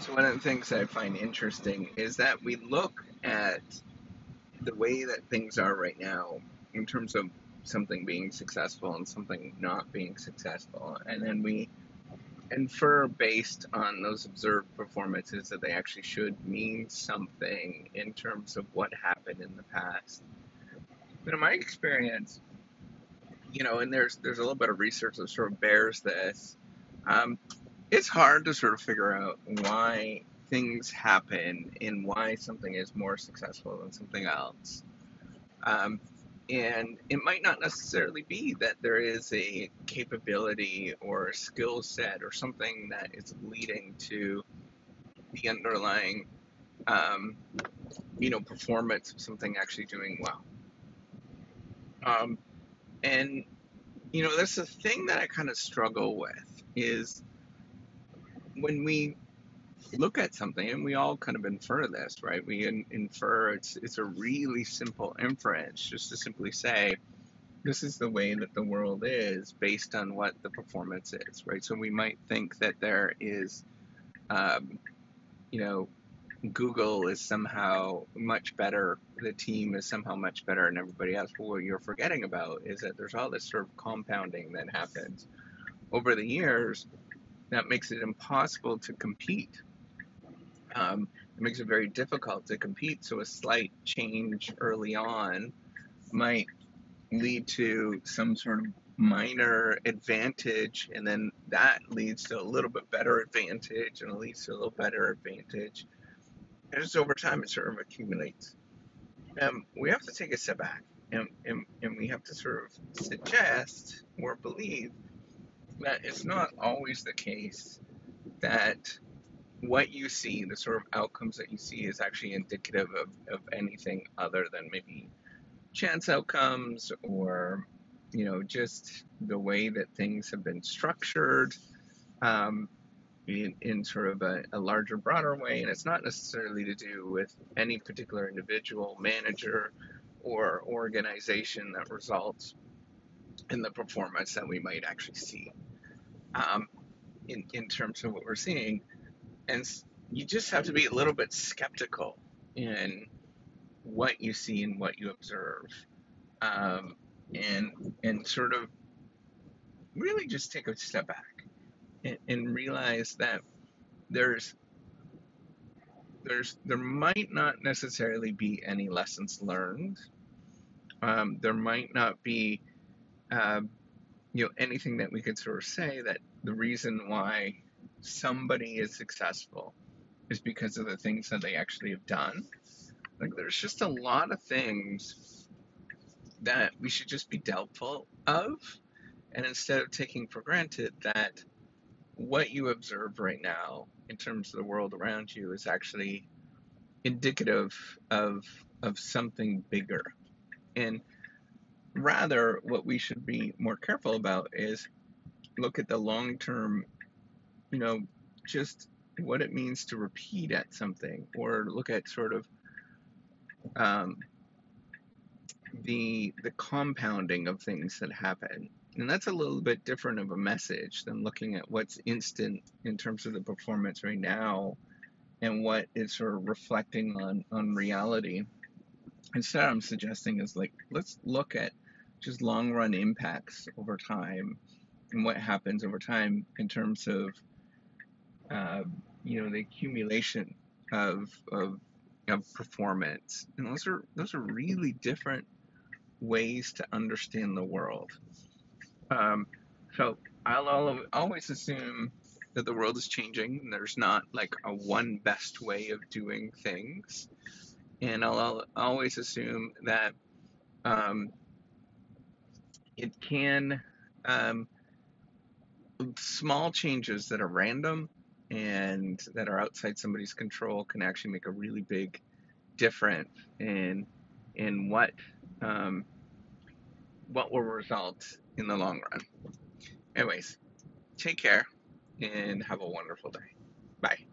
So one of the things I find interesting is that we look at the way that things are right now in terms of something being successful and something not being successful, and then we infer based on those observed performances that they actually should mean something in terms of what happened in the past. But in my experience, you know, and there's there's a little bit of research that sort of bears this. Um, it's hard to sort of figure out why things happen and why something is more successful than something else. Um, and it might not necessarily be that there is a capability or a skill set or something that is leading to the underlying, um, you know, performance of something actually doing well. Um, and you know, that's the thing that I kind of struggle with is when we look at something, and we all kind of infer this, right? We in, infer it's it's a really simple inference, just to simply say, this is the way that the world is based on what the performance is, right? So we might think that there is, um, you know, Google is somehow much better, the team is somehow much better than everybody else. But what you're forgetting about is that there's all this sort of compounding that happens over the years that makes it impossible to compete um, it makes it very difficult to compete. So a slight change early on might lead to some sort of minor advantage, and then that leads to a little bit better advantage, and it leads to a little better advantage. And just over time, it sort of accumulates. Um, we have to take a step back, and, and, and we have to sort of suggest or believe that it's not always the case that what you see, the sort of outcomes that you see, is actually indicative of, of anything other than maybe chance outcomes or, you know, just the way that things have been structured um, in, in sort of a, a larger, broader way. And it's not necessarily to do with any particular individual, manager, or organization that results in the performance that we might actually see. Um, in, in terms of what we're seeing, and you just have to be a little bit skeptical in what you see and what you observe, um, and and sort of really just take a step back and, and realize that there's there's there might not necessarily be any lessons learned. Um, there might not be uh, you know anything that we could sort of say that the reason why somebody is successful is because of the things that they actually have done. Like there's just a lot of things that we should just be doubtful of, and instead of taking for granted that what you observe right now in terms of the world around you is actually indicative of of something bigger. And rather what we should be more careful about is look at the long-term you know, just what it means to repeat at something or look at sort of um, the the compounding of things that happen. And that's a little bit different of a message than looking at what's instant in terms of the performance right now and what is sort of reflecting on on reality. Instead i'm suggesting is like let's look at just long run impacts over time and what happens over time in terms of uh, you know, the accumulation of, of, of performance. And those are, those are really different ways to understand the world. Um, so I'll always assume that the world is changing and there's not like a one best way of doing things. And I'll, always assume that um, it can, um, small changes that are random and that are outside somebody's control can actually make a really big difference in in what um, what will result in the long run. Anyways, take care and have a wonderful day. Bye.